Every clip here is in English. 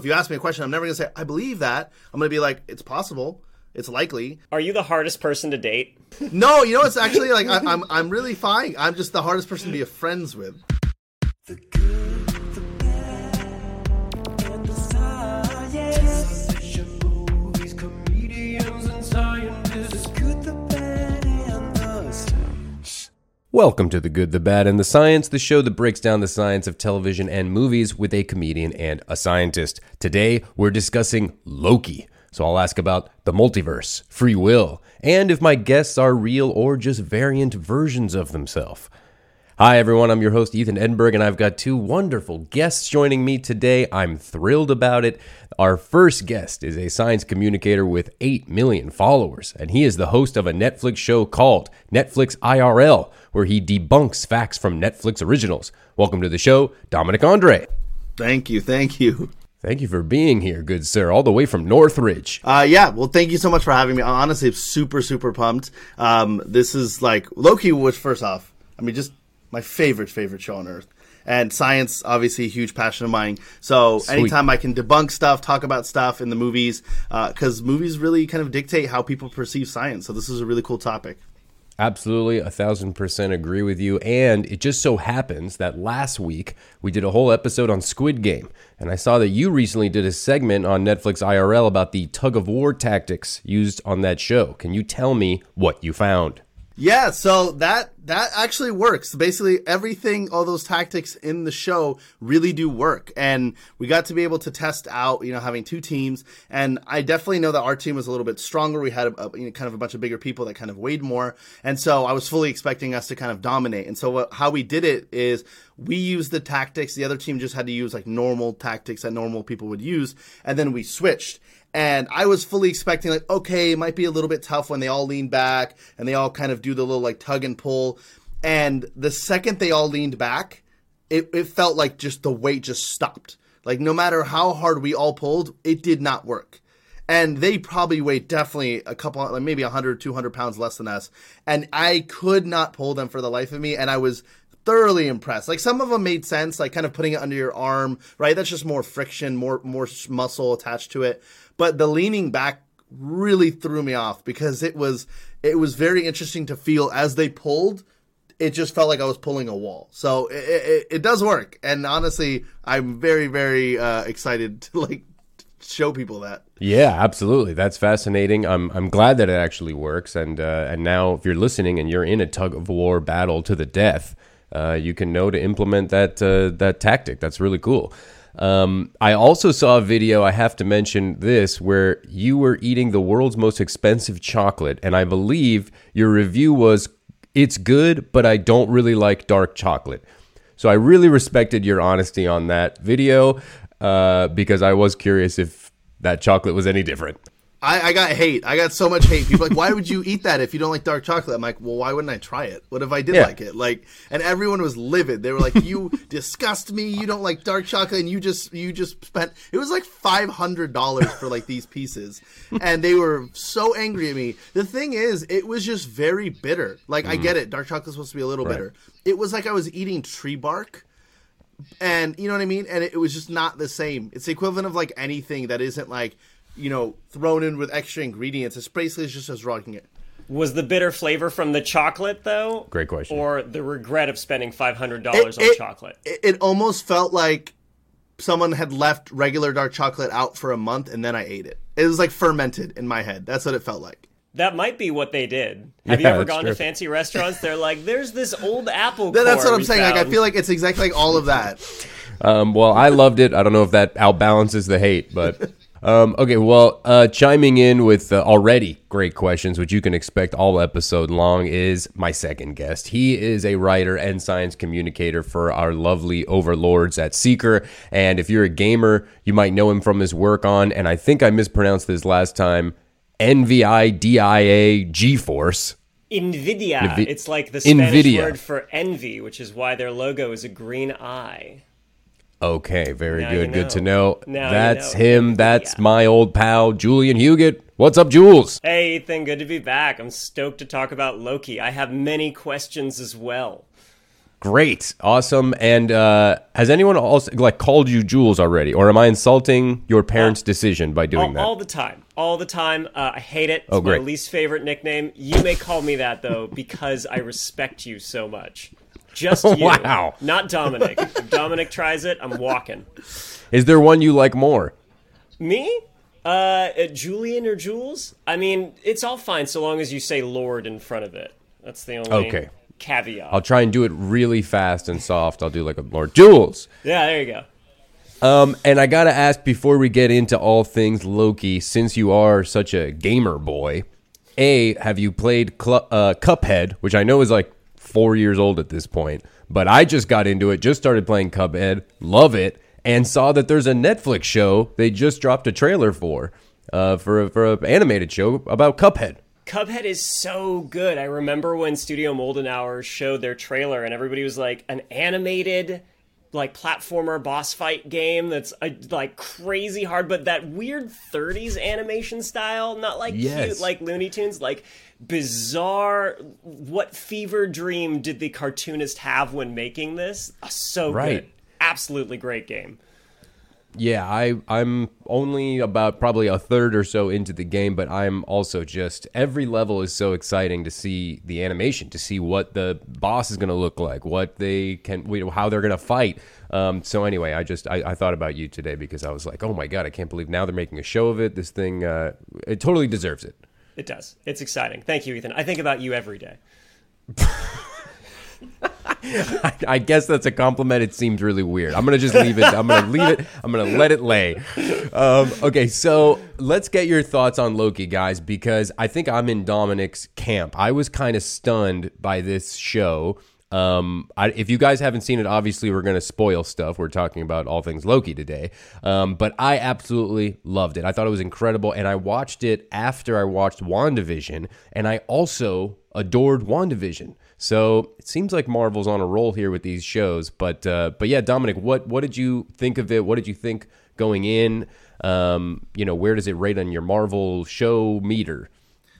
If you ask me a question, I'm never going to say, I believe that. I'm going to be like, it's possible. It's likely. Are you the hardest person to date? No, you know, it's actually like, I, I'm, I'm really fine. I'm just the hardest person to be friends with. Welcome to The Good, the Bad, and the Science, the show that breaks down the science of television and movies with a comedian and a scientist. Today, we're discussing Loki. So I'll ask about the multiverse, free will, and if my guests are real or just variant versions of themselves. Hi, everyone. I'm your host, Ethan Edinburgh, and I've got two wonderful guests joining me today. I'm thrilled about it. Our first guest is a science communicator with 8 million followers, and he is the host of a Netflix show called Netflix IRL, where he debunks facts from Netflix originals. Welcome to the show, Dominic Andre. Thank you. Thank you. Thank you for being here, good sir, all the way from Northridge. Uh, yeah, well, thank you so much for having me. Honestly, I'm super, super pumped. Um, this is like Loki, which first off, I mean, just my favorite, favorite show on earth. And science, obviously, a huge passion of mine. So Sweet. anytime I can debunk stuff, talk about stuff in the movies, because movies really kind of dictate how people perceive science. So this is a really cool topic. Absolutely, a thousand percent agree with you. And it just so happens that last week we did a whole episode on Squid Game. And I saw that you recently did a segment on Netflix IRL about the tug of war tactics used on that show. Can you tell me what you found? Yeah, so that that actually works. Basically, everything, all those tactics in the show really do work, and we got to be able to test out, you know, having two teams. And I definitely know that our team was a little bit stronger. We had a, a, you know, kind of a bunch of bigger people that kind of weighed more, and so I was fully expecting us to kind of dominate. And so what, how we did it is we used the tactics. The other team just had to use like normal tactics that normal people would use, and then we switched. And I was fully expecting, like, okay, it might be a little bit tough when they all lean back and they all kind of do the little like tug and pull. And the second they all leaned back, it, it felt like just the weight just stopped. Like, no matter how hard we all pulled, it did not work. And they probably weighed definitely a couple, like maybe 100, 200 pounds less than us. And I could not pull them for the life of me. And I was thoroughly impressed. Like some of them made sense, like kind of putting it under your arm, right? That's just more friction, more more muscle attached to it. But the leaning back really threw me off because it was it was very interesting to feel as they pulled. It just felt like I was pulling a wall. So it, it, it does work, and honestly, I'm very very uh, excited to like show people that. Yeah, absolutely. That's fascinating. I'm I'm glad that it actually works. And uh, and now, if you're listening and you're in a tug of war battle to the death, uh, you can know to implement that uh, that tactic. That's really cool. Um, I also saw a video. I have to mention this where you were eating the world's most expensive chocolate, and I believe your review was, "It's good, but I don't really like dark chocolate." So I really respected your honesty on that video uh, because I was curious if that chocolate was any different. I, I got hate. I got so much hate. People are like, why would you eat that if you don't like dark chocolate? I'm like, well, why wouldn't I try it? What if I did Yeah. like it? Like, and everyone was livid. They were like, you disgust me. You don't like dark chocolate, and you just you just spent. It was like five hundred dollars for like these pieces, and they were so angry at me. The thing is, it was just very bitter. Like, I mm-hmm. get it. Dark chocolate's supposed to be a little Right. bitter. It was like I was eating tree bark and you know what I mean. And it, it was just not the same. It's the equivalent of like anything that isn't like you know thrown in with extra ingredients. It's basically just as rocking it. Was the bitter flavor from the chocolate though? Great question. Or the regret of spending five hundred dollars on It- chocolate? It, it almost felt like someone had left regular dark chocolate out for a month and then I ate it. It was like fermented in my head. That's what it felt like. That might be what they did. Have you ever gone true. to fancy restaurants? They're like, "There's this old apple." That- that's what I'm we saying. Like I feel like it's exactly like all of that. Um, well, I loved it. I don't know if that outbalances the hate, but Um, okay, well, uh, chiming in with uh, already great questions, which you can expect all episode long, is my second guest. He is a writer and science communicator for our lovely overlords at Seeker. And if you're a gamer, you might know him from his work on, and I think I mispronounced this last time, NVIDIA GeForce. Nvidia. Nvi- it's like the Spanish Nvidia. word for envy, which is why their logo is a green eye. Okay, very Now good. you Good to know. know. Now you That's know. him. That's Yeah. my old pal, Julian Huguet. What's up, Jules? Hey, Ethan, good to be back. I'm stoked to talk about Loki. I have many questions as well. Great, awesome. And uh, has anyone also like called you Jules already, or am I insulting your parents' decision by doing All, that? all the time. All the time. Uh, I hate it. It's Oh, great. my least favorite nickname. You may call me that, though, because I respect you so much. Just you. Wow. Not Dominic. If Dominic tries it, I'm walking. Is there one you like more? Me? Uh, uh, Julian or Jules? I mean, it's all fine so long as you say Lord in front of it. That's the only Okay. caveat. I'll try and do it really fast and soft. I'll do like a Lord Jules. yeah, there you go. Um, and I gotta ask before we get into all things Loki, since you are such a gamer boy, a have you played Cl- uh, Cuphead, which I know is like four years old at this point, but I just got into it, just started playing Cuphead, love it, and saw that there's a Netflix show they just dropped a trailer for, uh, for a, for an animated show about Cuphead. Cubhead is so good. I remember when Studio Moldenhauer showed their trailer and everybody was like, an animated like platformer boss fight game that's uh, like crazy hard but that weird 30s animation style not like Yes. cute like looney tunes like bizarre what fever dream did the cartoonist have when making this Uh, so Right. good absolutely great game Yeah, I I'm only about probably a third or so into the game, but I'm also just every level is so exciting to see the animation, to see what the boss is going to look like, what they can, you know, how they're going to fight. Um, so anyway, I just I, I thought about you today because I was like, oh my god, I can't believe now they're making a show of it. This thing, uh, it totally deserves it. it does it's exciting thank you ethan i think about you every day I guess that's a compliment. It seems really weird. I'm gonna just leave it. I'm gonna leave it. I'm gonna let it lay. Um, okay, so let's get your thoughts on Loki, guys, because I think I'm in Dominic's camp. I was kind of stunned by this show. Um, I, if you guys haven't seen it, obviously we're gonna spoil stuff. We're talking about all things Loki today. Um, but I absolutely loved it. I thought it was incredible, and I watched it after I watched WandaVision, and I also adored WandaVision. So it seems like Marvel's on a roll here with these shows. But uh, but yeah, Dominic, what what did you think of it? What did you think going in? Um, you know, where does it rate on your Marvel show meter?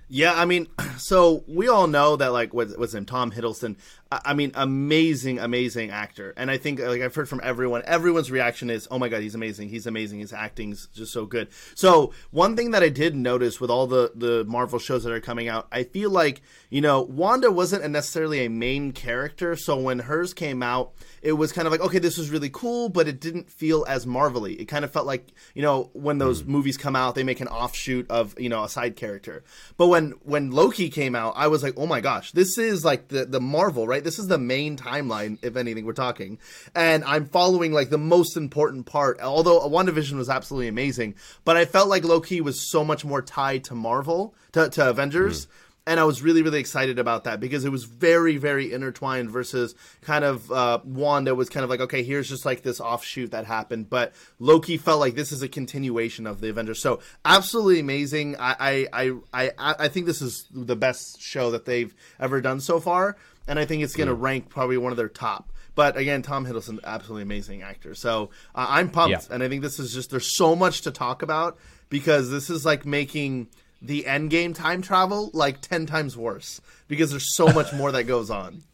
Yeah, I mean, so we all know that like was his name, Tom Hiddleston. I mean, amazing, amazing actor, and I think like I've heard from everyone, everyone's reaction is, "Oh my god, he's amazing! He's amazing! His acting's just so good." So one thing that I did notice with all the the Marvel shows that are coming out, I feel like you know Wanda wasn't necessarily a main character, so when hers came out, it was kind of like, okay, this was really cool, but it didn't feel as marvelly. It kind of felt like you know when those hmm. movies come out, they make an offshoot of you know a side character. But when when Loki came out, I was like, oh my gosh, this is like the the Marvel, right? This is the main timeline, if anything, we're talking, and I'm following like the most important part. Although WandaVision was absolutely amazing, but I felt like Loki was so much more tied to Marvel, to, to Avengers hmm. And I was really really excited about that because it was very very intertwined versus kind of uh, Wanda was kind of like okay here's just like this offshoot that happened but Loki felt like this is a continuation of the Avengers so absolutely amazing I I I I, I think this is the best show that they've ever done so far and I think it's going to rank probably one of their top. But again, Tom Hiddleston, absolutely amazing actor. So uh, I'm pumped, Yeah. and I think this is just there's so much to talk about because this is like making the end game time travel like ten times worse because there's so much more that goes on.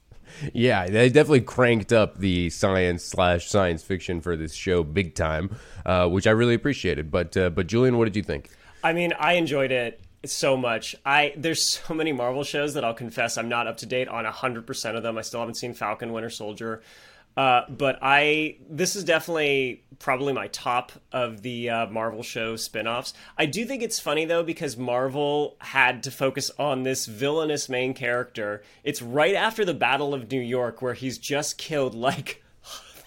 Yeah, they definitely cranked up the science slash science fiction for this show big time, uh, which I really appreciated. But uh, but Julian, what did you think? I mean, I enjoyed it so much. I there's so many Marvel shows that I'll confess I'm not up to date on 100% of them. I still haven't seen Falcon Winter Soldier. Uh, but I this is definitely probably my top of the uh, Marvel show spin-offs. I do think it's funny though because Marvel had to focus on this villainous main character. It's right after the Battle of New York where he's just killed like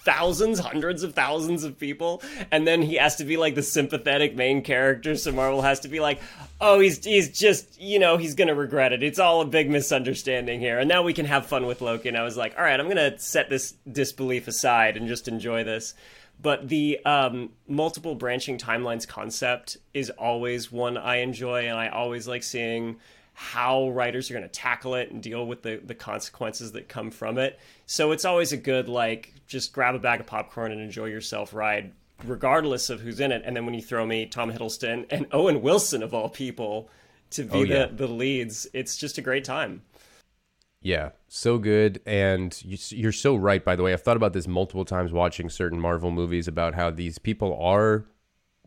thousands, hundreds of thousands of people, and then he has to be like the sympathetic main character. So Marvel has to be like, "Oh, he's he's just you know he's gonna regret it. It's all a big misunderstanding here." And now we can have fun with Loki. And I was like, "All right, I'm gonna set this disbelief aside and just enjoy this." But the um, multiple branching timelines concept is always one I enjoy, and I always like seeing how writers are going to tackle it and deal with the, the consequences that come from it. So it's always a good, like, just grab a bag of popcorn and enjoy yourself ride, regardless of who's in it. And then when you throw me Tom Hiddleston and Owen Wilson, of all people, to be Oh, yeah. the, the leads, it's just a great time. Yeah, so good. And you- you're so right, by the way. I've thought about this multiple times watching certain Marvel movies about how these people are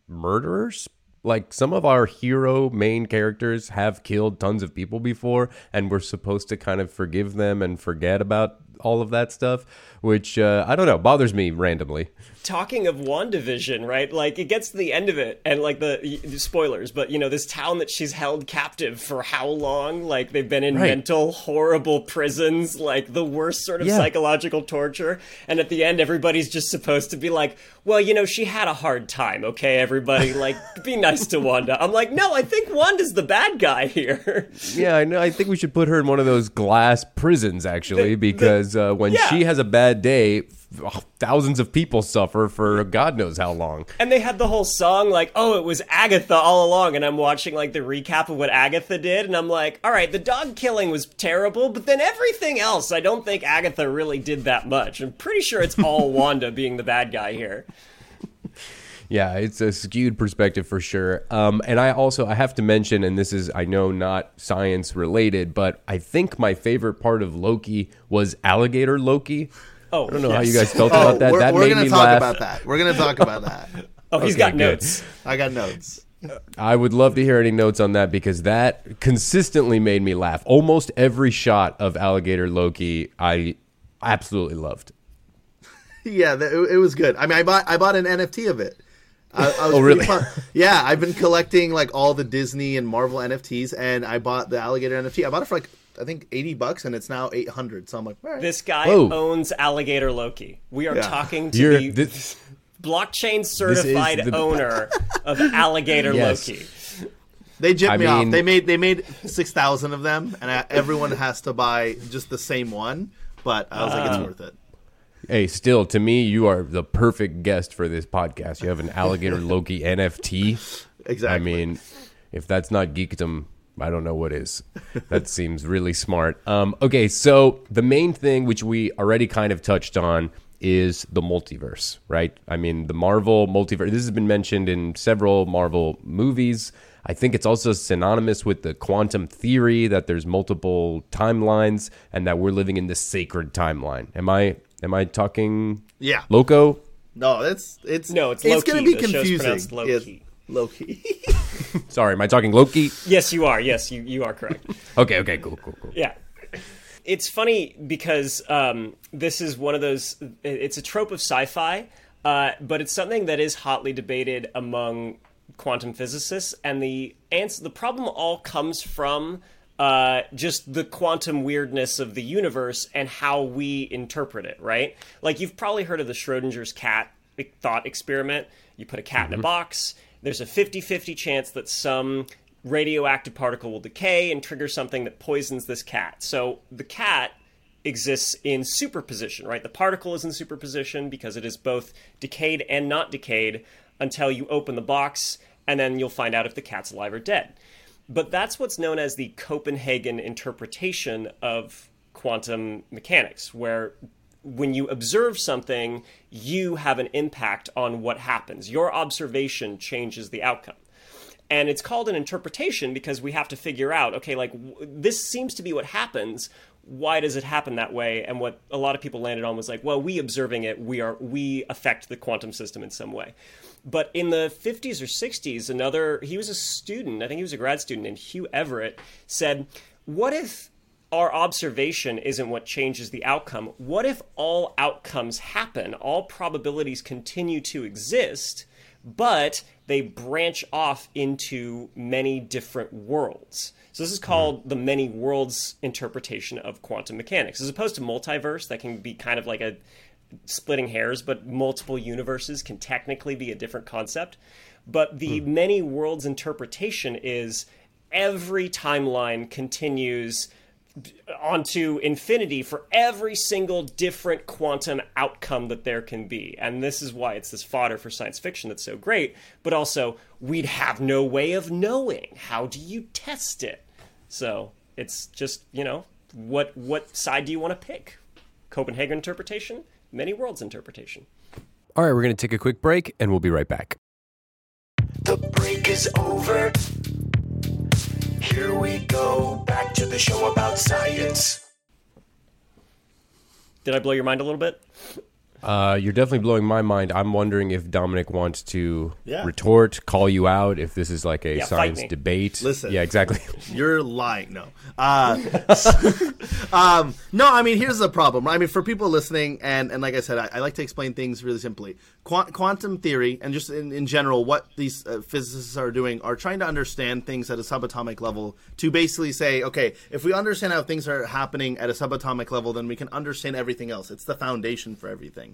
murderers. Like some of our hero main characters have killed tons of people before, and we're supposed to kind of forgive them and forget about all of that stuff, which uh, I don't know, bothers me randomly. talking of WandaVision, right? Like it gets to the end of it and like the y- spoilers, but you know, this town that she's held captive for how long? Like they've been in Right. mental horrible prisons, like the worst sort of Yeah. psychological torture. And at the end everybody's just supposed to be like, "Well, you know, she had a hard time, okay, everybody? Like be nice to Wanda." I'm like, "No, I think Wanda's the bad guy here." Yeah, I know. I think we should put her in one of those glass prisons, actually, because uh, when yeah. she has a bad day, f- thousands of people suffer for God knows how long. And they had the whole song like, "Oh, it was Agatha all along." And I'm watching like the recap of what Agatha did, and I'm like, "All right, the dog killing was terrible, but then everything else, I don't think Agatha really did that much. I'm pretty sure it's all Wanda being the bad guy here." Yeah, it's a skewed perspective for sure. Um, and I also I have to mention, and this is I know not science related, but I think my favorite part of Loki was alligator Loki. Oh, I don't know how you guys felt Oh, about that. we're, that we're made gonna me talk laugh. about that. We're gonna talk about that. Oh, he's Okay, got good. notes. I got notes. I would love to hear any notes on that because that consistently made me laugh. Almost every shot of alligator Loki, I absolutely loved. Yeah, it, it was good. I mean, I bought I bought an NFT of it. I, I was Oh, really? fun- Yeah, I've been collecting like all the Disney and Marvel NFTs, and I bought the alligator NFT. I bought it for like I think eighty bucks, and it's now eight hundred. So I'm like, all right. This guy Whoa. owns Alligator Loki. We are Yeah. talking to You're the this, blockchain certified the- owner of Alligator Yes. Loki. They jipped I me mean- off. They made they made six thousand of them, and I, everyone has to buy just the same one. But I was like, Uh-huh. it's worth it. Hey, still to me, you are the perfect guest for this podcast. You have an alligator Loki NFT. Exactly. I mean, if that's not geekdom, I don't know what is. That seems really smart. Um, okay, so the main thing, which we already kind of touched on, is the multiverse, right? I mean, the Marvel multiverse. This has been mentioned in several Marvel movies. I think it's also synonymous with the quantum theory that there's multiple timelines and that we're living in the sacred timeline. Am I am I talking Yeah. loco? No, it's it's No, it's it's going to be The confusing. pronounced low-key. low. Sorry, am I talking Loki? Yes, you are. Yes, you, you are correct. Okay, okay, cool, cool, cool. Yeah. It's funny because um, this is one of those. It's a trope of sci-fi, uh, but it's something that is hotly debated among quantum physicists, and the answer, the problem all comes from uh, just the quantum weirdness of the universe and how we interpret it. Right? Like you've probably heard of the Schrodinger's cat thought experiment. You put a cat in a box. There's a 50-50 chance that some radioactive particle will decay and trigger something that poisons this cat. So the cat exists in superposition, right? The particle is in superposition because it is both decayed and not decayed until you open the box and then you'll find out if the cat's alive or dead. But that's what's known as the Copenhagen interpretation of quantum mechanics, where when you observe something, you have an impact on what happens. Your observation changes the outcome and it's called an interpretation because we have to figure out okay like w- this seems to be what happens why does it happen that way? And what a lot of people landed on was like well we observing it we are we affect the quantum system in some way. But in the 50s or 60s another he was a student i think he was a grad student and hugh everett said what if our observation isn't what changes the outcome? What if all outcomes happen? All probabilities continue to exist but they branch off into many different worlds. So this is hmm. called the many worlds interpretation of quantum mechanics, as opposed to multiverse that can be kind of like a splitting hairs, but multiple universes can technically be a different concept. But the hmm. many worlds interpretation is every timeline continues onto infinity for every single different quantum outcome that there can be. And this is why it's this fodder for science fiction that's so great, but also we'd have no way of knowing. How do you test it? So it's just, you know, what what side do you want to pick? Copenhagen interpretation, many worlds interpretation. All right, we're going to take a quick break and we'll be right back. The break is over. Here we go, back to the show about science. Did I blow your mind a little bit? Uh, you're definitely blowing my mind. I'm wondering if Dominic wants to Yeah. retort, call you out, if this is like a Yeah, fight science me. debate. Listen. Yeah, exactly. You're lying. No. Uh, um, no, I mean, here's the problem. I mean, for people listening, and, and like I said, I, I like to explain things really simply. Qu- quantum theory, and just in, in general, what these uh, physicists are doing are trying to understand things at a subatomic level to basically say, okay, if we understand how things are happening at a subatomic level, then we can understand everything else. It's the foundation for everything.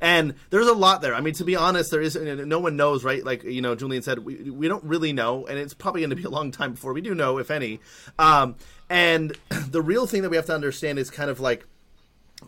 And there's a lot there. I mean, to be honest, there is no one knows, right? Like you know, Julian said, we we don't really know, and it's probably going to be a long time before we do know, if any. Um, and the real thing that we have to understand is kind of like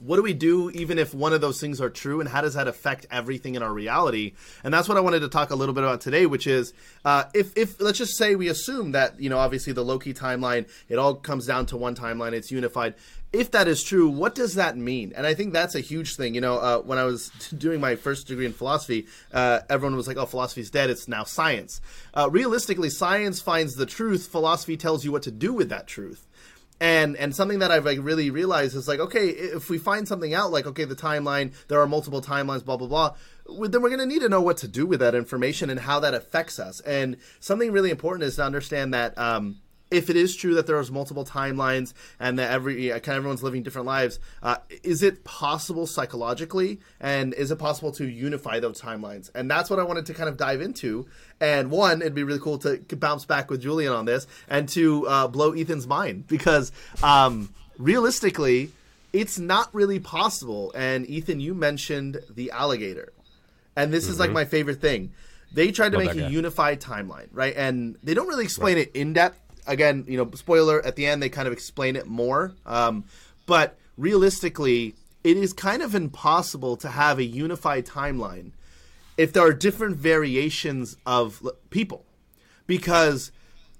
what do we do even if one of those things are true and how does that affect everything in our reality and that's what i wanted to talk a little bit about today which is uh, if, if let's just say we assume that you know obviously the loki timeline it all comes down to one timeline it's unified if that is true what does that mean? And i think that's a huge thing you know uh, when i was doing my first degree in philosophy uh, everyone was like oh philosophy's dead it's now science. Uh, realistically science finds the truth philosophy tells you what to do with that truth. And and something that I've like really realized is like okay if we find something out like okay the timeline there are multiple timelines blah blah blah then we're going to need to know what to do with that information and how that affects us. And something really important is to understand that um, if it is true that there's multiple timelines and that every kind of everyone's living different lives, uh, is it possible psychologically, and is it possible to unify those timelines? And that's what I wanted to kind of dive into. And one, it'd be really cool to bounce back with Julian on this, and to uh, blow Ethan's mind because um, realistically, it's not really possible. And Ethan, you mentioned the alligator, and this is like my favorite thing. They tried to Love make a guy. unified timeline, right? And they don't really explain it in depth. Again, you know, spoiler at the end, they kind of explain it more. Um, but realistically, it is kind of impossible to have a unified timeline if there are different variations of l- people. Because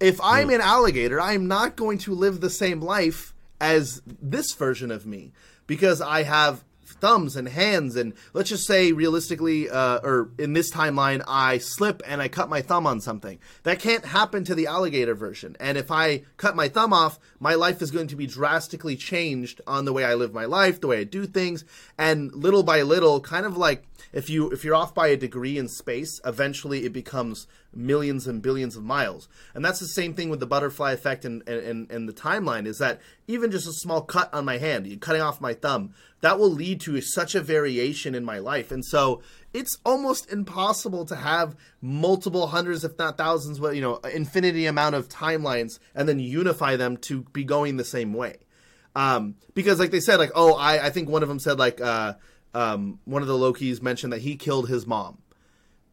if I'm an alligator, I'm not going to live the same life as this version of me because I have thumbs and hands and let's just say realistically uh, or in this timeline i slip and i cut my thumb on something. That can't happen to the alligator version and if i cut my thumb off my life is going to be drastically changed on the way i live my life the way i do things and little by little kind of like if you if you're off by a degree in space eventually it becomes millions and billions of miles. And that's the same thing with the butterfly effect and and, and the timeline is that even just a small cut on my hand cutting off my thumb that will lead to such a variation in my life. And so it's almost impossible to have multiple hundreds if not thousands you know infinity amount of timelines and then unify them to be going the same way. Um, because like they said like oh I, I think one of them said like uh, um, one of the lokis mentioned that he killed his mom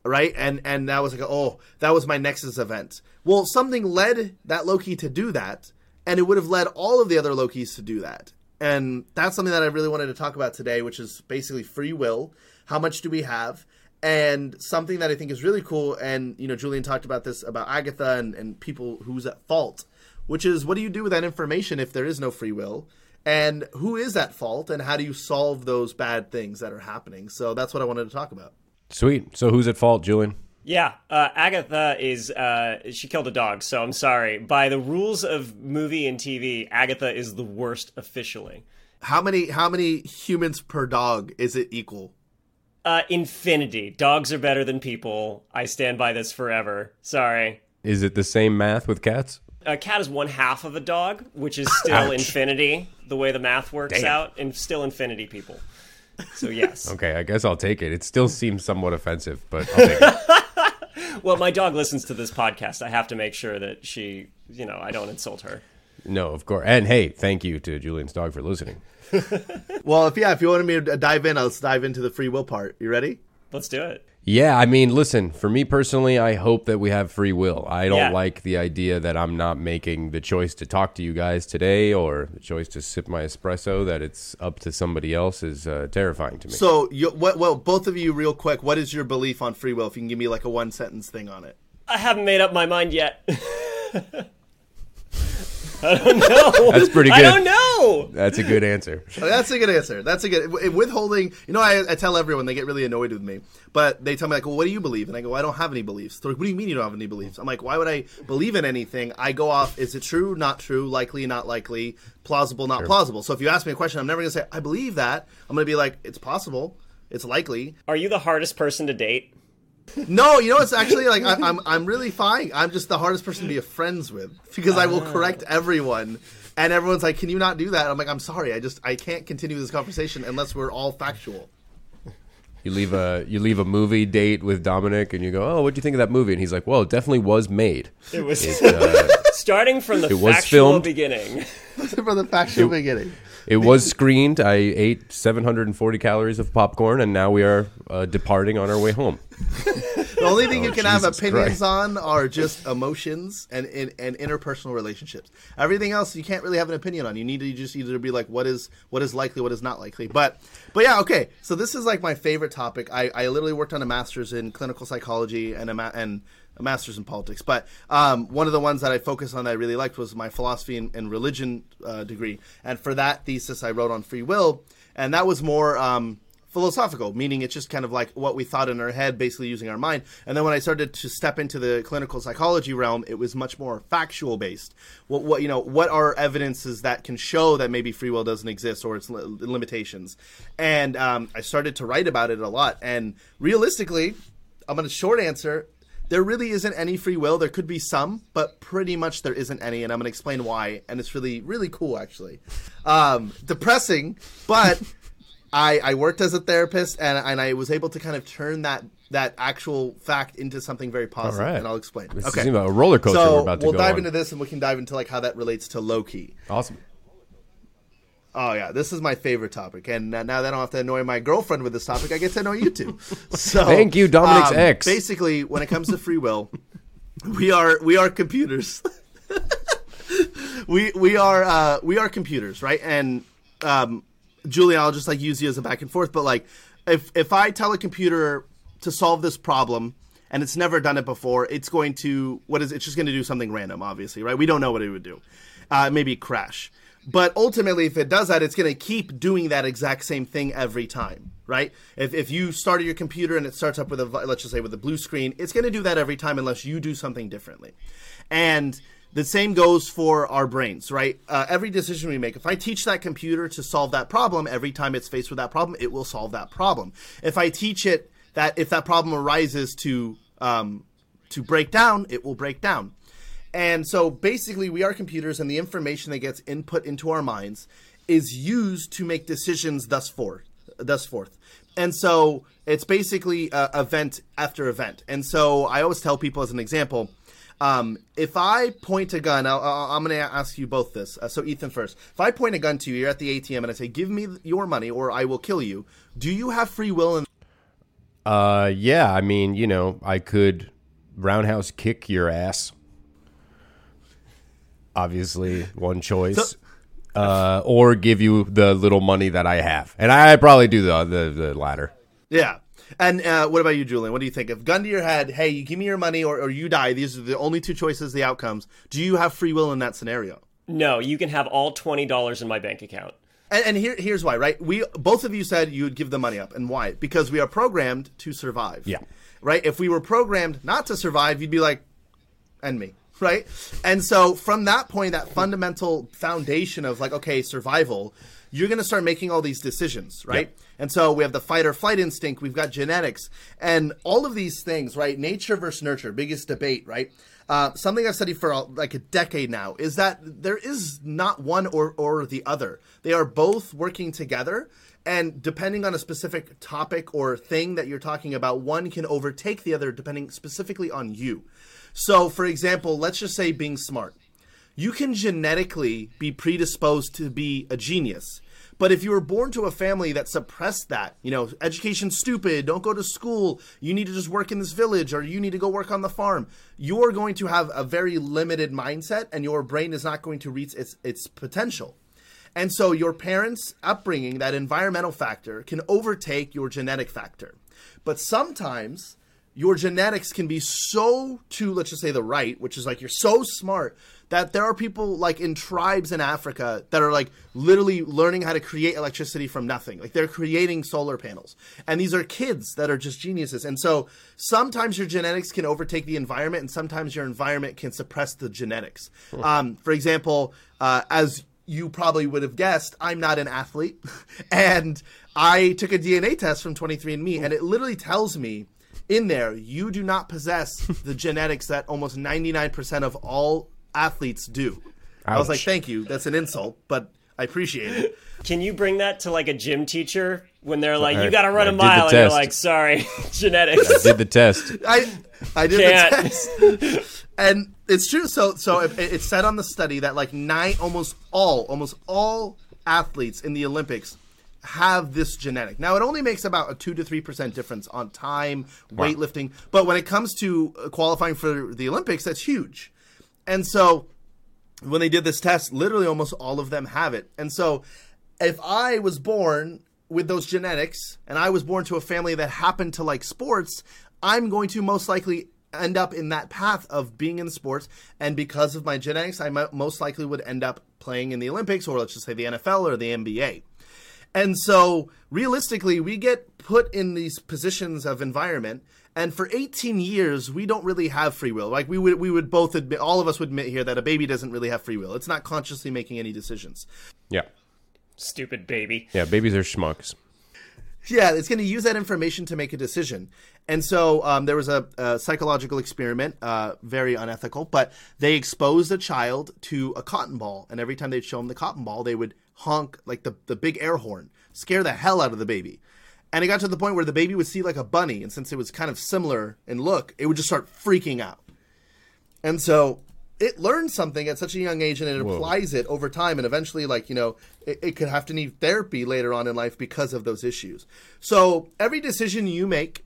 right? And and that was like oh that was my nexus event. Well something led that loki to do that and it would have led all of the other lokis to do that. And that's something that i really wanted to talk about today which is basically free will. How much do we have? And something that i think is really cool and you know julian talked about this about agatha and, and people who's at fault which is what do you do with that information if there is no free will? And who is at fault and how do you solve those bad things that are happening? So that's what i wanted to talk about Sweet. So who's at fault, Julian? Yeah, uh, Agatha is uh, she killed a dog, so I'm sorry. By the rules of movie and TV, Agatha is the worst officially. How many how many humans per dog is it equal? Uh, infinity. Dogs are better than people. I stand by this forever. Sorry. Is it the same math with cats? A cat is one half of a dog, which is still infinity. The way the math works Damn. out, and still infinity people. So yes. Okay, I guess I'll take it. It still seems somewhat offensive, but I'll take it. Well, my dog listens to this podcast. I have to make sure that she, you know, I don't insult her. No, of course. And hey, thank you to Julian's dog for listening. Well, if yeah, if you wanted me to dive in, let's dive into the free will part. You ready? Let's do it. Yeah, I mean, listen, for me personally, I hope that we have free will. I don't Yeah. like the idea that I'm not making the choice to talk to you guys today or the choice to sip my espresso, that it's up to somebody else is uh, terrifying to me. So, you, what? Well, both of you, real quick, what is your belief on free will? If you can give me like a one sentence thing on it. I haven't made up my mind yet. I don't know. That's pretty good. I good. don't know. That's a good answer. Oh, That's a good answer. That's a good withholding. You know, I, I tell everyone they get really annoyed with me, but they tell me like, "Well, what do you believe?" And I go, well, "I don't have any beliefs." They're like, "What do you mean you don't have any beliefs?" I'm like, "Why would I believe in anything?" I go off: Is it true? Not true? Likely? Not likely? Plausible? Not plausible? So if you ask me a question, I'm never gonna say I believe that. I'm gonna be like, "It's possible. It's likely." Are you the hardest person to date? No, you know it's actually like I, I'm I'm really fine. I'm just the hardest person to be friends with because I will ah. correct everyone, and everyone's like, "Can you not do that?" I'm like, "I'm sorry. I just I can't continue this conversation unless we're all factual." You leave a you leave a movie date with Dominic, and you go, "Oh, what do you think of that movie?" And he's like, "Well, it definitely was made." It was Uh, starting from the It was factual filmed. beginning. From the factual beginning. it was screened. I ate 740 calories of popcorn, and now we are uh, departing on our way home. The only thing you can have Oh, opinions Christ. on are just emotions and, and and interpersonal relationships. Everything else you can't really have an opinion on. You need to just either be like what is what is likely, what is not likely. But but yeah, okay. So this is like my favorite topic. I, I literally worked on a master's in clinical psychology and a ma- and a master's in politics. But um, one of the ones that I focused on that I really liked was my philosophy and, and religion uh, degree. And for that thesis, I wrote on free will, and that was more. Um, philosophical, meaning it's just kind of like what we thought in our head, basically using our mind. And then when I started to step into the clinical psychology realm, it was much more factual based. What, what you know, what are evidences that can show that maybe free will doesn't exist or its li- limitations? And um, I started to write about it a lot. And realistically, I'm going to short answer. There really isn't any free will. There could be some, but pretty much there isn't any, and I'm going to explain why. And it's really, really cool, actually. Um, depressing, but I, I worked as a therapist and, and I was able to kind of turn that that actual fact into something very positive, right. and I'll explain. This okay, a roller coaster so we're about to we'll dive on. into this and we can dive into like how that relates to Loki. Awesome. Oh yeah, this is my favorite topic, and now that I don't have to annoy my girlfriend with this topic, I get to know you too. So Thank you, Dominic's um, ex. Basically, when it comes to free will, we are we are computers. we we are uh, we are computers, right? And um, Julian, I'll just like use you as a back and forth, but like if if I tell a computer to solve this problem and it's never done it before, it's going to what is it's just going to do something random, obviously, right? We don't know what it would do. Uh, maybe crash. But ultimately, if it does that, it's going to keep doing that exact same thing every time, right? If, if you started your computer and it starts up with a, let's just say with a blue screen, it's going to do that every time unless you do something differently. And the same goes for our brains, right? Uh, every decision we make, if I teach that computer to solve that problem, every time it's faced with that problem, it will solve that problem. If I teach it that if that problem arises to um, to break down, it will break down. And so basically, we are computers, and the information that gets input into our minds is used to make decisions thus forth. Thus forth. And so it's basically uh, event after event. And so I always tell people as an example, um, if I point a gun, I'll, I'll, I'm going to ask you both this. Uh, so Ethan first. If I point a gun to you, you're at the ATM, and I say, "Give me your money, or I will kill you." Do you have free will in Uh, yeah, I mean, you know, I could roundhouse kick your ass. Obviously, one choice. uh, or give you the little money that I have, and I probably do the the, the latter. Yeah. And uh, what about you, Julian? What do you think? If gun to your head, hey, you give me your money or, or you die, these are the only two choices, the outcomes. Do you have free will in that scenario? No, you can have all twenty dollars in my bank account. And, and here, here's why, right? We both of you said you would give the money up, and why? Because we are programmed to survive. Yeah. Right. If we were programmed not to survive, you'd be like, "End me." Right. And so from that point, that fundamental foundation of like, okay, survival, you're going to start making all these decisions, right? Yeah. And so we have the fight or flight instinct, we've got genetics, and all of these things, right? Nature versus nurture, biggest debate, right? Uh, something I've studied for uh, like a decade now is that there is not one or, or the other. They are both working together, and depending on a specific topic or thing that you're talking about, one can overtake the other depending specifically on you. So, for example, let's just say being smart you can genetically be predisposed to be a genius. But if you were born to a family that suppressed that, you know, education stupid, don't go to school, you need to just work in this village or you need to go work on the farm, you're going to have a very limited mindset and your brain is not going to reach its its potential. And so your parents' upbringing, that environmental factor, can overtake your genetic factor. But sometimes your genetics can be so to, let's just say, the right, which is like you're so smart that there are people like in tribes in Africa that are like literally learning how to create electricity from nothing. Like they're creating solar panels. And these are kids that are just geniuses. And so sometimes your genetics can overtake the environment and sometimes your environment can suppress the genetics. Um, for example, uh, as you probably would have guessed, I'm not an athlete. and I took a DNA test from 23andMe, and it literally tells me in there, you do not possess the genetics that almost 99% of all athletes do. I was like, thank you. That's an insult, but I appreciate it. Can you bring that to like a gym teacher when they're like, I- "You got to run I a mile," and you're like, "Sorry, genetics." I Did the test. I I did Can't. the test, and it's true. So so it, it said on the study that like nine, almost all, almost all athletes in the Olympics have this genetic. Now it only makes about a two to three percent difference on time, weightlifting, but when it comes to uh, qualifying for the Olympics, that's huge. And so when they did this test, literally almost all of them have it. And so if I was born with those genetics and I was born to a family that happened to like sports, I'm going to most likely end up in that path of being in sports. And because of my genetics, I most likely would end up playing in the Olympics or let's just say the NFL or the NBA. And so, realistically, we get put in these positions of environment, and for 18 years, we don't really have free will. Like we would, we would both admit, all of us would admit here that a baby doesn't really have free will. It's not consciously making any decisions. Yeah. Stupid baby. Yeah, babies are schmucks. Yeah, it's going to use that information to make a decision. And so um, there was a, a psychological experiment, uh, very unethical, but they exposed a child to a cotton ball, and every time they'd show them the cotton ball, they would honk like the, the big air horn, scare the hell out of the baby. And it got to the point where the baby would see like a bunny, and since it was kind of similar in look, it would just start freaking out. And so it learns something at such a young age and it applies it over time. And eventually, like, you know, it, it could have to need therapy later on in life because of those issues. So every decision you make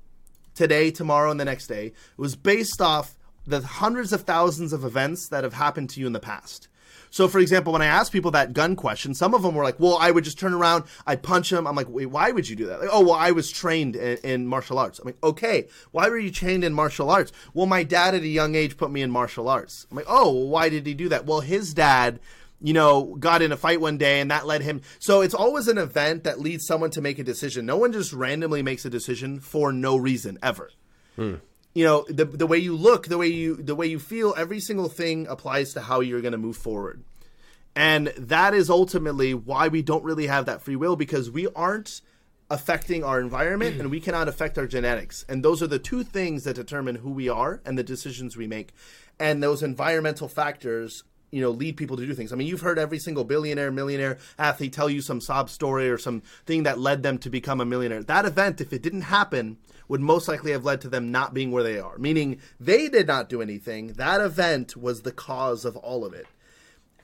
today, tomorrow, and the next day was based off the hundreds of thousands of events that have happened to you in the past. So, for example, when I asked people that gun question, some of them were like, "Well, I would just turn around, I'd punch him." I'm like, "Wait, why would you do that?" Like, "Oh, well, I was trained in, in martial arts." I'm like, "Okay, why were you trained in martial arts?" Well, my dad at a young age put me in martial arts. I'm like, "Oh, well, why did he do that?" Well, his dad, you know, got in a fight one day, and that led him. So it's always an event that leads someone to make a decision. No one just randomly makes a decision for no reason ever hmm. You know the the way you look the way you the way you feel every single thing applies to how you're going to move forward. And that is ultimately why we don't really have that free will because we aren't affecting our environment and we cannot affect our genetics. And those are the two things that determine who we are and the decisions we make. And those environmental factors you know lead people to do things. I mean you've heard every single billionaire millionaire athlete tell you some sob story or some thing that led them to become a millionaire. That event if it didn't happen would most likely have led to them not being where they are. Meaning they did not do anything. That event was the cause of all of it.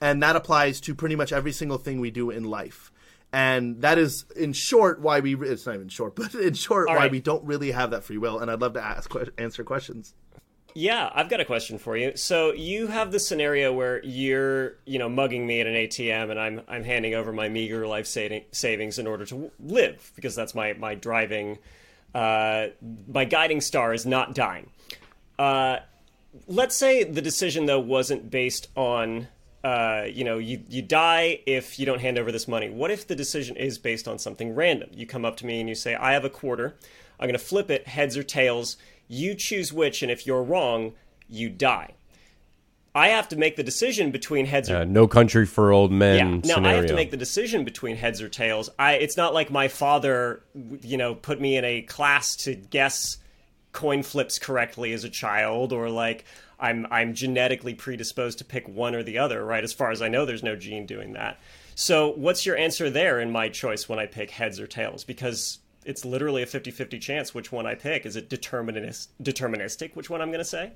And that applies to pretty much every single thing we do in life. And that is in short why we it's not even short but in short All why right. we don't really have that free will. And i'd love to ask answer questions. Yeah, I've got a question for you. So you have the scenario where you're, you know, mugging me at an ATM, and I'm I'm handing over my meager life saving, savings in order to live because that's my my driving, uh, my guiding star is not dying. Uh, let's say the decision though wasn't based on. Uh, you know, you, you die if you don't hand over this money. What if the decision is based on something random? You come up to me and you say, I have a quarter. I'm going to flip it, heads or tails. You choose which, and if you're wrong, you die. I have to make the decision between heads or Uh, no country for old men yeah. Now scenario. I have to make the decision between heads or tails. I it's not like my father, you know, put me in a class to guess coin flips correctly as a child, or like I'm I'm genetically predisposed to pick one or the other. Right? As far as I know, there's no gene doing that. So what's your answer there in my choice when I pick heads or tails? Because it's literally a 50-50 chance which one I pick. Is it determinist, deterministic which one I'm going to say?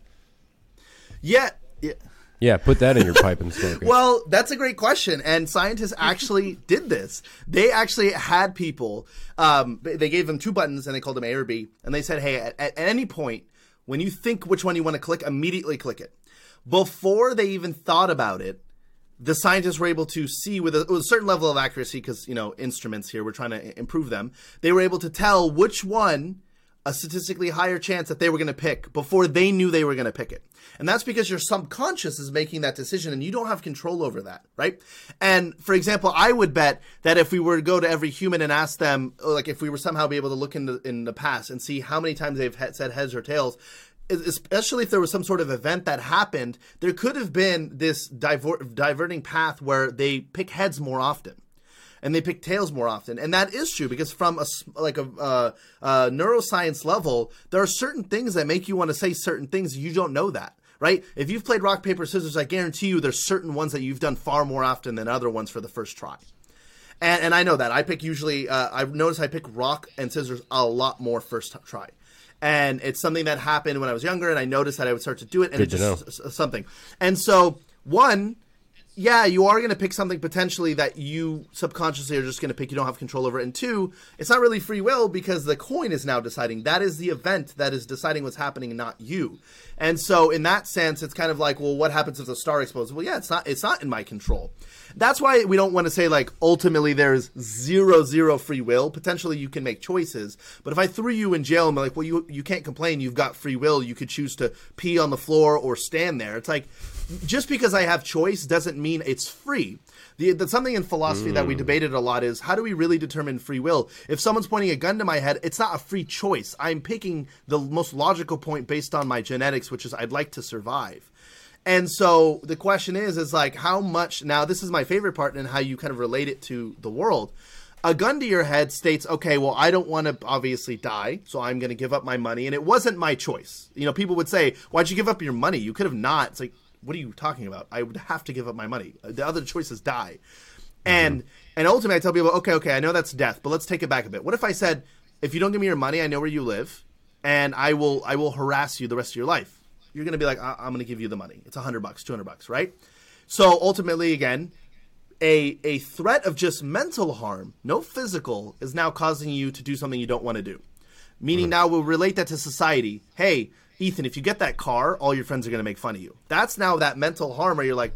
Yeah, yeah. Yeah, put that in your pipe and smoke it. Well, that's a great question, and scientists actually did this. They actually had people. Um, they gave them two buttons, and they called them A or B, and they said, "Hey, at, at any point when you think which one you want to click, immediately click it." Before they even thought about it, the scientists were able to see with a, with a certain level of accuracy, because you know instruments here, we're trying to improve them. They were able to tell which one a statistically higher chance that they were going to pick before they knew they were going to pick it. And that's because your subconscious is making that decision and you don't have control over that, right? And for example, I would bet that if we were to go to every human and ask them, like if we were somehow be able to look in the, in the past and see how many times they've he- said heads or tails, especially if there was some sort of event that happened, there could have been this diver- diverting path where they pick heads more often and they pick tails more often. And that is true because from a like a uh, uh, neuroscience level, there are certain things that make you want to say certain things. You don't know that. Right? If you've played rock, paper, scissors, I guarantee you there's certain ones that you've done far more often than other ones for the first try. And, and I know that. I pick usually, uh, I've noticed I pick rock and scissors a lot more first try. And it's something that happened when I was younger, and I noticed that I would start to do it, and Good it just s- something. And so, one, yeah, you are going to pick something potentially that you subconsciously are just going to pick. You don't have control over. And two, it's not really free will because the coin is now deciding. That is the event that is deciding what's happening, not you. And so, in that sense, it's kind of like, well, what happens if the star explodes? Well, yeah, it's not. It's not in my control. That's why we don't want to say like ultimately there's zero zero free will. Potentially, you can make choices. But if I threw you in jail and be like, well, you you can't complain. You've got free will. You could choose to pee on the floor or stand there. It's like just because I have choice doesn't mean it's free. The, the something in philosophy that we hmm. debated a lot is how do we really determine free will? If someone's pointing a gun to my head, it's not a free choice. I'm picking the most logical point based on my genetics, which is I'd like to survive. And so the question is, is like how much now this is my favorite part and how you kind of relate it to the world. A gun to your head states, okay, well, I don't want to obviously die, so I'm going to give up my money. And it wasn't my choice. You know, people would say, why'd you give up your money? You could have not. It's like, what are you talking about? I would have to give up my money. The other choice is die. Mm-hmm. And and ultimately, I tell people, okay, okay, I know that's death, but let's take it back a bit. What if I said, if you don't give me your money, I know where you live, and I will I will harass you the rest of your life. You're gonna be like, I- I'm gonna give you the money. It's a hundred bucks, two hundred bucks, right? So ultimately, again, a a threat of just mental harm, no physical, is now causing you to do something you don't want to do. Meaning mm-hmm. now we'll relate that to society. Hey, Ethan, if you get that car, all your friends are going to make fun of you. That's now that mental harm where you're like,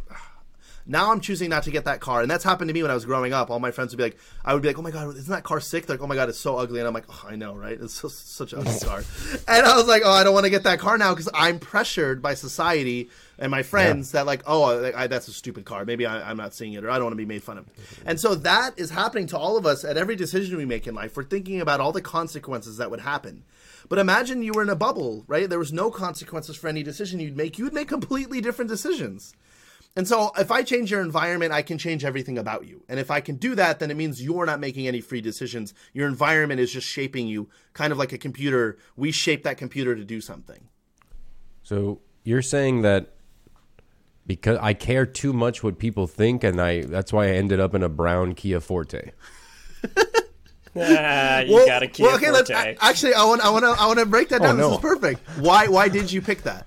now I'm choosing not to get that car. And that's happened to me when I was growing up. All my friends would be like, I would be like, oh my God, isn't that car sick? They're like, oh my God, it's so ugly. And I'm like, oh, I know, right? It's so, such an ugly car. And I was like, oh, I don't want to get that car now because I'm pressured by society and my friends that like, oh, like, I, that's a stupid car. Maybe I, I'm not seeing it or I don't want to be made fun of. And so that is happening to all of us at every decision we make in life. We're thinking about all the consequences that would happen. But imagine you were in a bubble, right? There was no consequences for any decision you'd make. You would make completely different decisions. And so if I change your environment, I can change everything about you. And if I can do that, then it means you're not making any free decisions. Your environment is just shaping you, kind of like a computer. We shape that computer to do something. So you're saying that because I care too much what people think, and I that's why I ended up in a brown Kia Forte. Ah, you got a Kia well, okay, let's actually. I want. I want to. I want to break that down. no. This is perfect. Why? Why did you pick that?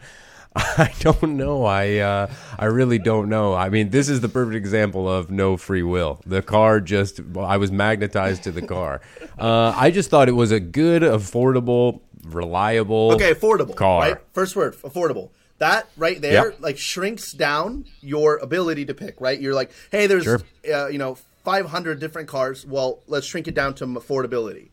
I don't know. I uh, I really don't know. I mean, this is the perfect example of no free will. The car just I was magnetized to the car. Uh, I just thought it was a good, affordable, reliable. Okay, affordable. car. Right. First word, affordable. That right there, Yep. like shrinks down your ability to pick. Right. You're like, hey, there's, Sure. uh, you know, 500 different cars. Well, let's shrink it down to affordability.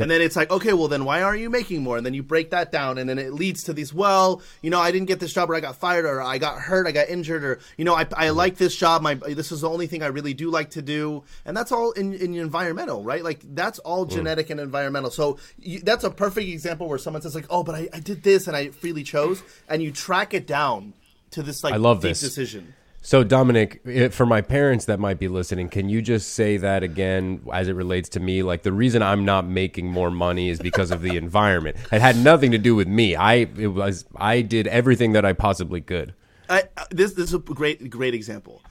And then it's like, okay, well, then why aren't you making more? And then you break that down, and then it leads to these, well, you know, I didn't get this job, or I got fired, or I got hurt, I got injured, or you know, I, I mm-hmm. like this job. My this is the only thing I really do like to do, and that's all in, in environmental, right? Like that's all mm. genetic and environmental. So you, that's a perfect example where someone says like, oh, but I, I did this and I freely chose, and you track it down to this like I love deep this. decision. So, Dominic, eh, for my parents that might be listening, can you just say that again as it relates to me? Like, the reason I'm not making more money is because of the environment. It had nothing to do with me. I it was I did everything that I possibly could. I, uh, this this is a great great example.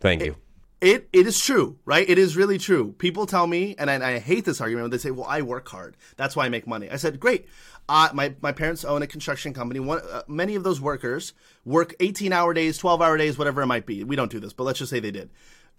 Thank you. It it is true, right? It is really true. People tell me, and I, I hate this argument when they say, "Well, I work hard, that's why I make money." I said, "Great." Uh, my my parents own a construction company. One, uh, many of those workers work 18 hour days, 12 hour days, whatever it might be. We don't do this, but let's just say they did.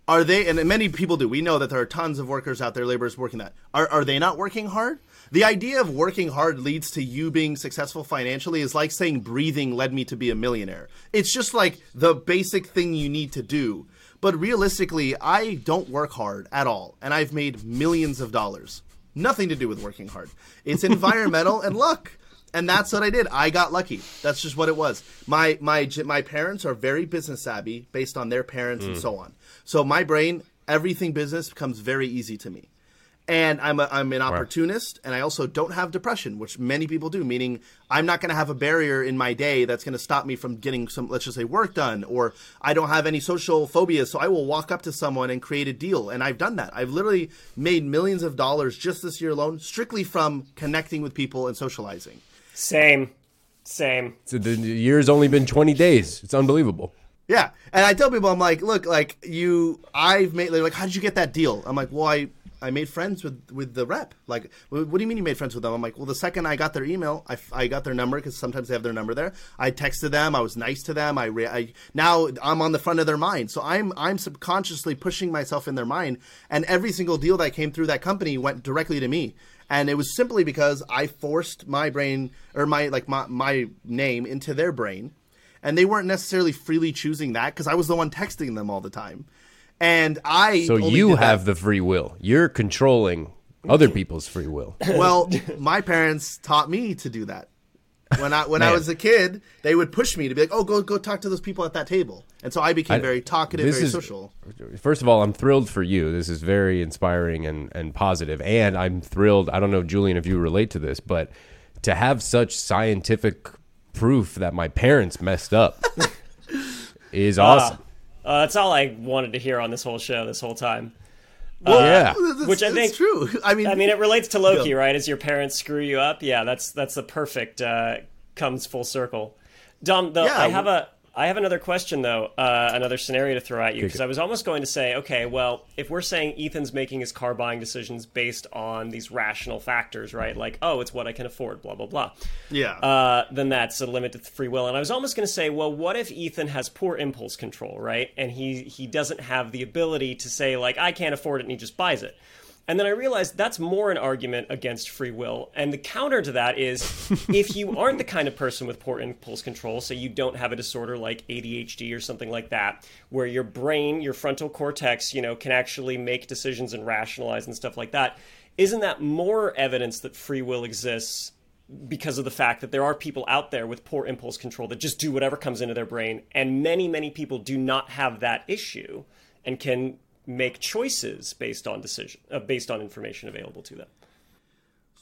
Are they? And many people do. We know that there are tons of workers out there, laborers working that. Are are they not working hard? The idea of working hard leads to you being successful financially is like saying breathing led me to be a millionaire. It's just like the basic thing you need to do. But realistically, I don't work hard at all, and I've made millions of dollars. Nothing to do with working hard. It's environmental and luck. And that's what I did. I got lucky. That's just what it was. My my my parents are very business savvy based on their parents and mm. so on. So my brain, everything business becomes very easy to me and I'm a, I'm an opportunist, and I also don't have depression, which many people do. Meaning, I'm not going to have a barrier in my day that's going to stop me from getting some, let's just say, work done, or I don't have any social phobias, so I will walk up to someone and create a deal, and I've done that. I've literally made millions of dollars just this year alone, strictly from connecting with people and socializing. Same, same. So the year's only been 20 days. It's unbelievable. Yeah, and I tell people, I'm like, look, like you, I've made. They're like, how did you get that deal? I'm like, well, I I made friends with with the rep. Like, what do you mean you made friends with them? I'm like, well, the second I got their email, I, I got their number because sometimes they have their number there. I texted them. I was nice to them. I, re- I now I'm on the front of their mind. So I'm I'm subconsciously pushing myself in their mind, and every single deal that came through that company went directly to me. And it was simply because I forced my brain or my like my my name into their brain, and they weren't necessarily freely choosing that because I was the one texting them all the time. And I So only you did that- have the free will. You're controlling other people's free will. well, my parents taught me to do that. When I when I was a kid, they would push me to be like, "Oh, go go talk to those people at that table," and so I became I- very talkative, this very is- social. First of all, I'm thrilled for you. This is very inspiring and, and positive. And I'm thrilled. I don't know, Julian, if you relate to this, but to have such scientific proof that my parents messed up is ah. awesome. Uh, that's all I wanted to hear on this whole show this whole time. Well, yeah. It's- Which I it's think- true. I mean, I mean, it relates to Loki, Go. right? As your parents screw you up, yeah, that's that's the perfect uh, comes full circle. Dom, though, Yeah, I have a I have another question though, uh, another scenario to throw at you because I was almost going to say, okay, well, if we're saying Ethan's making his car buying decisions based on these rational factors, right? Like, oh, it's what I can afford, blah blah blah. yeah. uh, then that's a limit to free will. And I was almost going to say, well, what if Ethan has poor impulse control, right? And he he doesn't have the ability to say like I can't afford it, and he just buys it. And then I realized that's more an argument against free will. And the counter to that is if you aren't the kind of person with poor impulse control, so you don't have a disorder like ADHD or something like that, where your brain, your frontal cortex, you know, can actually make decisions and rationalize and stuff like that, isn't that more evidence that free will exists because of the fact that there are people out there with poor impulse control that just do whatever comes into their brain and many many people do not have that issue and can make choices based on decision uh, based on information available to them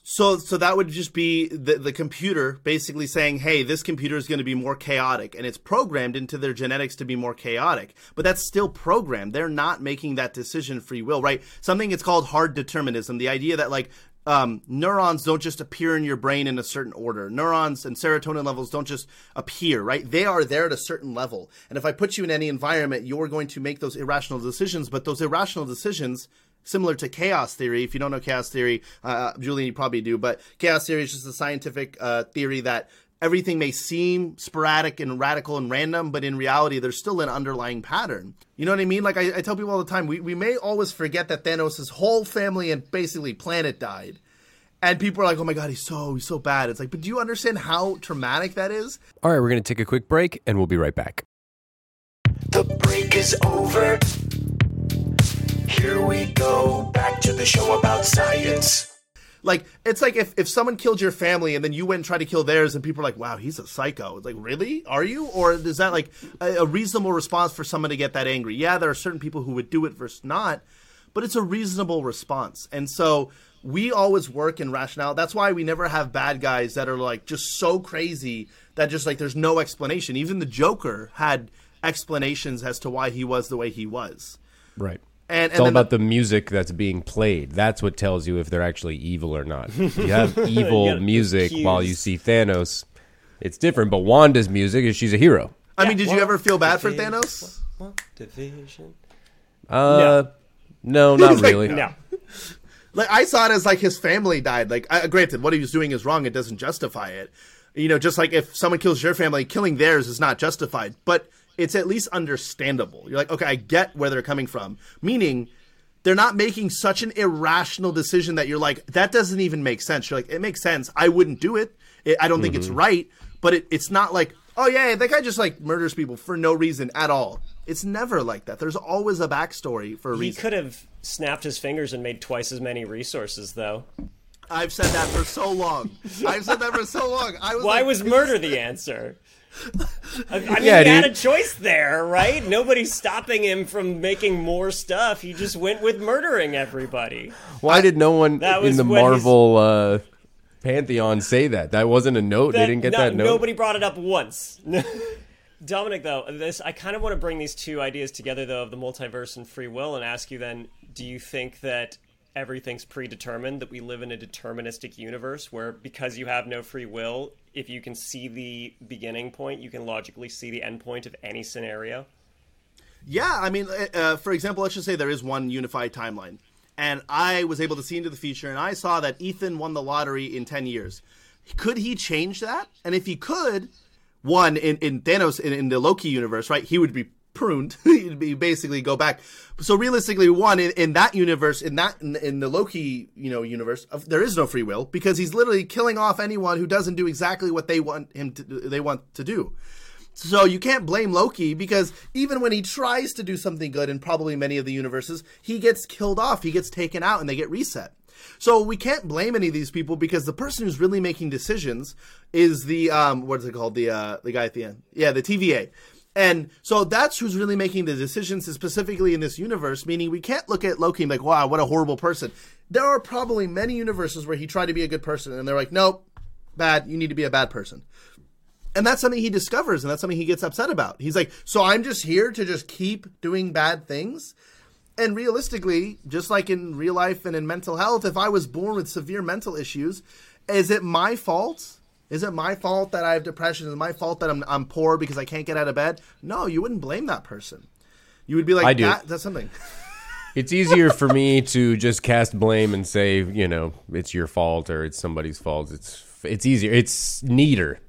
So, so that would just be the, the computer basically saying, "Hey, this computer is going to be more chaotic," and it's programmed into their genetics to be more chaotic. But that's still programmed. They're not making that decision free will, right? Something it's called hard determinism. The idea that like um, neurons don't just appear in your brain in a certain order. Neurons and serotonin levels don't just appear, right? They are there at a certain level. And if I put you in any environment, you're going to make those irrational decisions. But those irrational decisions similar to chaos theory. If you don't know chaos theory, uh, Julian, you probably do, but chaos theory is just a scientific uh, theory that everything may seem sporadic and radical and random, but in reality, there's still an underlying pattern. You know what I mean? Like I, I tell people all the time, we, we may always forget that Thanos' whole family and basically planet died. And people are like, "Oh my god, he's so he's so bad." It's like, but do you understand how traumatic that is? All right, we're going to take a quick break and we'll be right back. The break is over. Here we go, back to the show about science. Like it's like if, if someone killed your family and then you went and tried to kill theirs and people are like, "Wow, he's a psycho." It's like, "Really? Are you?" Or is that like a, a reasonable response for someone to get that angry? Yeah, there are certain people who would do it versus not, but it's a reasonable response. And so we always work in rationale. That's why we never have bad guys that are like just so crazy that just like there's no explanation. Even the Joker had explanations as to why he was the way he was. Right. And, It's and all about the music that's being played. That's what tells you if they're actually evil or not. You have evil gotta music cues. while you see Thanos, it's different. But Wanda's music is she's a hero. I mean, did you ever feel bad for division. Thanos? Well, division Uh, no, not He's like, really. No. Like I saw it as like his family died. Like, I, granted, what he was doing is wrong. It doesn't justify it. You know, just like if someone kills your family, killing theirs is not justified, but it's at least understandable. You're like, okay, I get where they're coming from. Meaning, they're not making such an irrational decision that you're like, that doesn't even make sense. You're like, it makes sense. I wouldn't do it. it I don't think it's mm-hmm. right, but it, it's not like, oh yeah, that guy just like murders people for no reason at all. It's never like that. There's always a backstory for a He reason. could have snapped his fingers and made twice as many resources, though. I've said that for so long. I've said that for so long. I was Why like, was murder the answer? I, mean, Yeah, he had a choice there, right? Nobody's stopping him from making more stuff. He just went with murdering everybody. Why did no one That in the Marvel uh, pantheon say that? That wasn't a note. they didn't get no- that note. Nobody brought it up once. Dominic, though, this I kind of want to bring these two ideas together, though, of the multiverse and free will, and ask you then: Do you think that everything's predetermined? That we live in a deterministic universe where, because you have no free will, if you can see the beginning point, you can logically see the end point of any scenario? Yeah, I mean, uh, uh, for example, let's just say there is one unified timeline, and I was able to see into the future, and I saw that Ethan won the lottery in ten years. Could he change that? And if he could, one in, in Thanos in, in the Loki universe, right? He would be pruned. Be basically go back. So realistically, one in, in that universe, in that in, in the Loki you know universe, there is no free will because he's literally killing off anyone who doesn't do exactly what they want him to they want to do. So you can't blame Loki because even when he tries to do something good in probably many of the universes, he gets killed off, he gets taken out, and they get reset. So we can't blame any of these people because the person who's really making decisions is the um what is it called the uh the guy at the end yeah the TVA. And so that's who's really making the decisions specifically in this universe, meaning we can't look at Loki like, wow, what a horrible person. There are probably many universes where he tried to be a good person and they're like, nope, bad, you need to be a bad person. And that's something he discovers, and that's something he gets upset about. He's like, "So I'm just here to just keep doing bad things." And realistically, just like in real life and in mental health, if I was born with severe mental issues, is it my fault? Is it my fault that I have depression? Is it my fault that I'm I'm poor because I can't get out of bed? No, you wouldn't blame that person. You would be like, I do. That, "That's something." It's easier for me to just cast blame and say, you know, it's your fault or it's somebody's fault. It's it's easier. It's neater.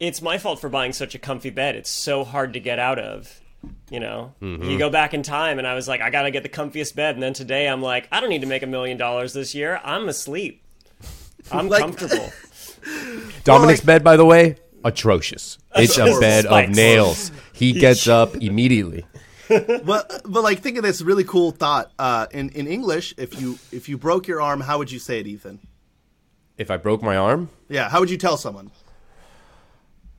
It's my fault for buying such a comfy bed. It's so hard to get out of. You know, Mm-hmm. you go back in time, and I was like, I gotta get the comfiest bed, and then today I'm like, I don't need to make a million dollars this year. I'm asleep. I'm Like- comfortable. Dominic's like- bed, by the way, atrocious. It's a bed of nails. He gets up immediately. but but like think of this really cool thought. Uh, in in English, if you if you broke your arm, how would you say it, Ethan? If I broke my arm, Yeah, how would you tell someone?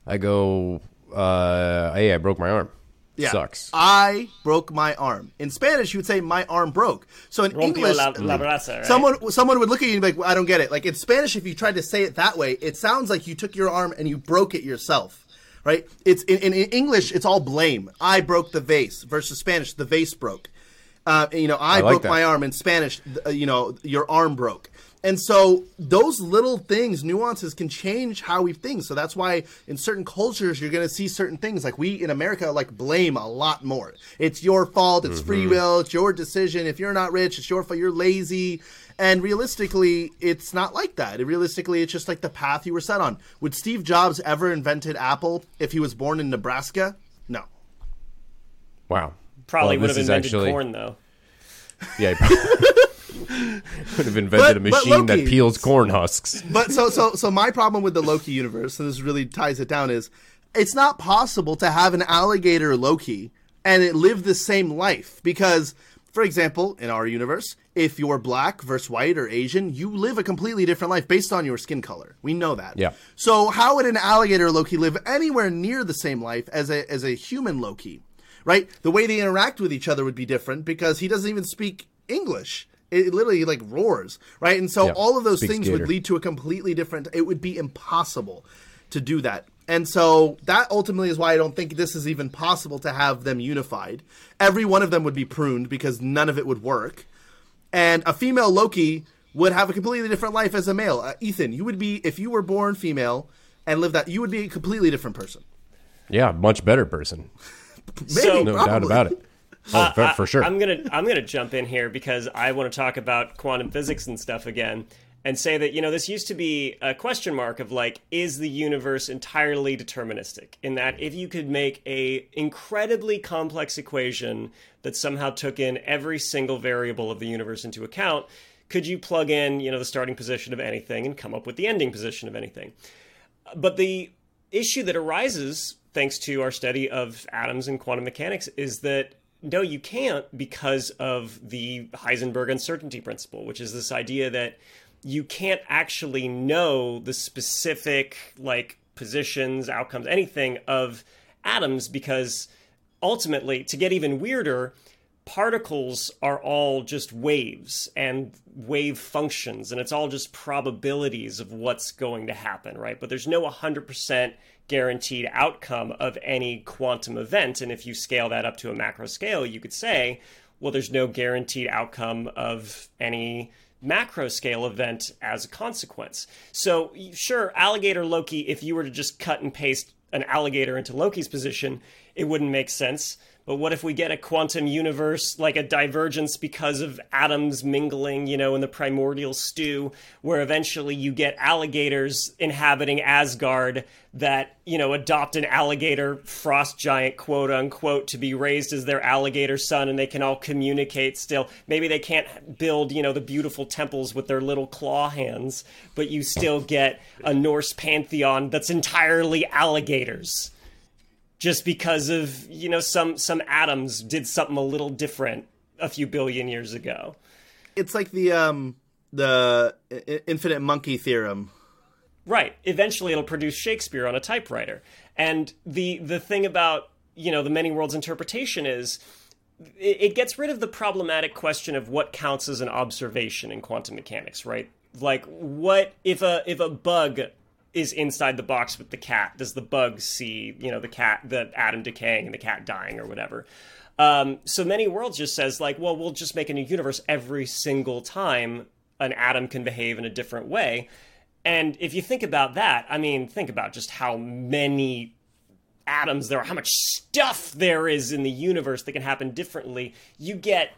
I go, uh, hey, I broke my arm. Yeah. Sucks. I broke my arm. In Spanish, you would say my arm broke. So in Rompio English, la, la brasa, right? someone someone would look at you and be like, well, "I don't get it." Like in Spanish, if you tried to say it that way, it sounds like you took your arm and you broke it yourself, right? It's in, in, in English, it's all blame. I broke the vase versus Spanish, the vase broke. Uh, you know, I, like broke that. my arm. In Spanish, uh, you know, your arm broke. And so those little things, nuances can change how we think. So that's why in certain cultures you're going to see certain things like we in America like blame a lot more. It's your fault, it's free will, it's your decision. If you're not rich, it's your fault, you're lazy. And realistically, it's not like that. Realistically, it's just like the path you were set on. Would Steve Jobs ever invented Apple if he was born in Nebraska? No. Wow. Probably Well, would have invented actually- corn though. Yeah. he Would have invented a But- but machine that peels corn husks. but so so so my problem with the Loki universe, and this really ties it down, is it's not possible to have an alligator Loki and it live the same life because, for example, in our universe, if you're black versus white or Asian, you live a completely different life based on your skin color. We know that. Yeah. So how would an alligator Loki live anywhere near the same life as a as a human Loki? Right? The way they interact with each other would be different because he doesn't even speak English. It literally like roars, right? And so Yeah. all of those things gator. would lead to a completely different it would be impossible to do that. And so that ultimately is why I don't think this is even possible to have them unified. Every one of them would be pruned because none of it would work. And a female Loki would have a completely different life as a male. Uh, Ethan, you would be if you were born female and lived that, you would be a completely different person. Yeah, much better person. Maybe, So- No probably. doubt about it. Oh, for, for sure. I'm gonna I'm gonna jump in here because I want to talk about quantum physics and stuff again, and say that you know this used to be a question mark of like, is the universe entirely deterministic? In that, if you could make a incredibly complex equation that somehow took in every single variable of the universe into account, could you plug in you know the starting position of anything and come up with the ending position of anything? But the issue that arises thanks to our study of atoms and quantum mechanics is that no, you can't because of the Heisenberg uncertainty principle, which is this idea that you can't actually know the specific like positions, outcomes, anything of atoms because ultimately, to get even weirder, particles are all just waves and wave functions, and it's all just probabilities of what's going to happen, right? But there's no 100% guaranteed outcome of any quantum event. And if you scale that up to a macro scale, you could say, well, there's no guaranteed outcome of any macro scale event as a consequence. So, sure, alligator Loki, if you were to just cut and paste an alligator into Loki's position, it wouldn't make sense. But what if we get a quantum universe, like a divergence because of atoms mingling, you know, in the primordial stew, where eventually you get alligators inhabiting Asgard that, you know, adopt an alligator frost giant, quote unquote, to be raised as their alligator son and they can all communicate still. Maybe they can't build, you know, the beautiful temples with their little claw hands, but you still get a Norse pantheon that's entirely alligators just because of you know some some atoms did something a little different a few billion years ago. It's like the um the i- infinite monkey theorem. Right. Eventually it'll produce Shakespeare on a typewriter. And the the thing about, you know, the many worlds interpretation is it, it gets rid of the problematic question of what counts as an observation in quantum mechanics, right? Like what if a if a bug is inside the box with the cat, does the bug see, you know, the cat the atom decaying and the cat dying or whatever? Um, so many worlds just says like, well, we'll just make a new universe every single time an atom can behave in a different way. And if you think about that, I mean, think about just how many atoms there are, how much stuff there is in the universe that can happen differently. You get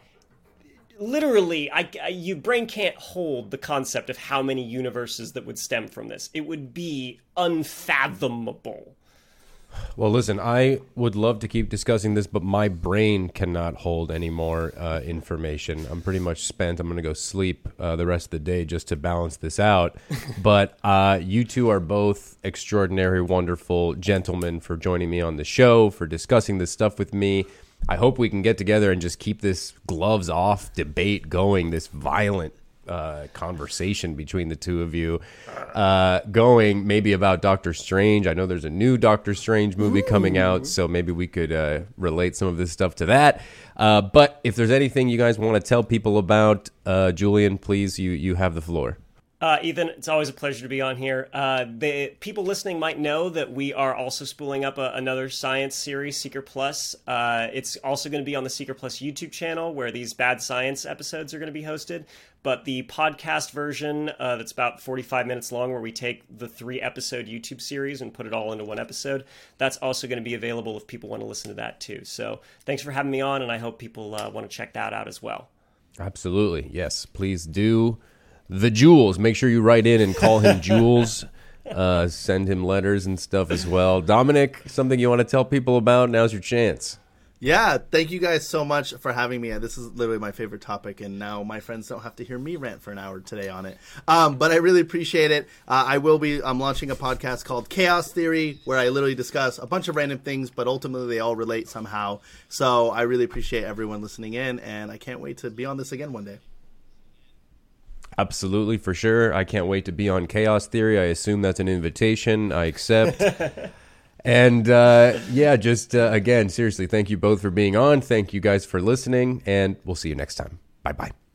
literally, I, I your brain can't hold the concept of how many universes that would stem from this. It would be unfathomable. Well, listen, I would love to keep discussing this, but my brain cannot hold any more uh, information. I'm pretty much spent. I'm going to go sleep uh, the rest of the day just to balance this out. but uh, you two are both extraordinary, wonderful gentlemen for joining me on the show, for discussing this stuff with me. I hope we can get together and just keep this gloves off debate going, this violent uh, conversation between the two of you uh, going maybe about Doctor Strange. I know there's a new Doctor Strange movie coming out, so maybe we could uh, relate some of this stuff to that. Uh, but if there's anything you guys want to tell people about, uh, Julian, please, you you have the floor. Uh, Ethan, it's always a pleasure to be on here. Uh, the people listening might know that we are also spooling up a, another science series, Seeker Plus. Uh, it's also going to be on the Seeker Plus YouTube channel, where these bad science episodes are going to be hosted. But the podcast version, uh, that's about forty-five minutes long, where we take the three-episode YouTube series and put it all into one episode, that's also going to be available if people want to listen to that too. So, thanks for having me on, and I hope people uh, want to check that out as well. Absolutely, yes. Please do the Jules. Make sure you write in and call him Jules. Uh, send him letters and stuff as well. Dominic, something you want to tell people about? Now's your chance. Yeah, thank you guys so much for having me. This is literally my favorite topic, and now my friends don't have to hear me rant for an hour today on it. Um, but I really appreciate it. Uh, I will be. I'm launching a podcast called Chaos Theory, where I literally discuss a bunch of random things, but ultimately they all relate somehow. So I really appreciate everyone listening in, and I can't wait to be on this again one day. Absolutely, for sure. I can't wait to be on Chaos Theory. I assume that's an invitation. I accept. and uh, yeah, just uh, again, seriously, thank you both for being on. Thank you guys for listening, and we'll see you next time. Bye bye.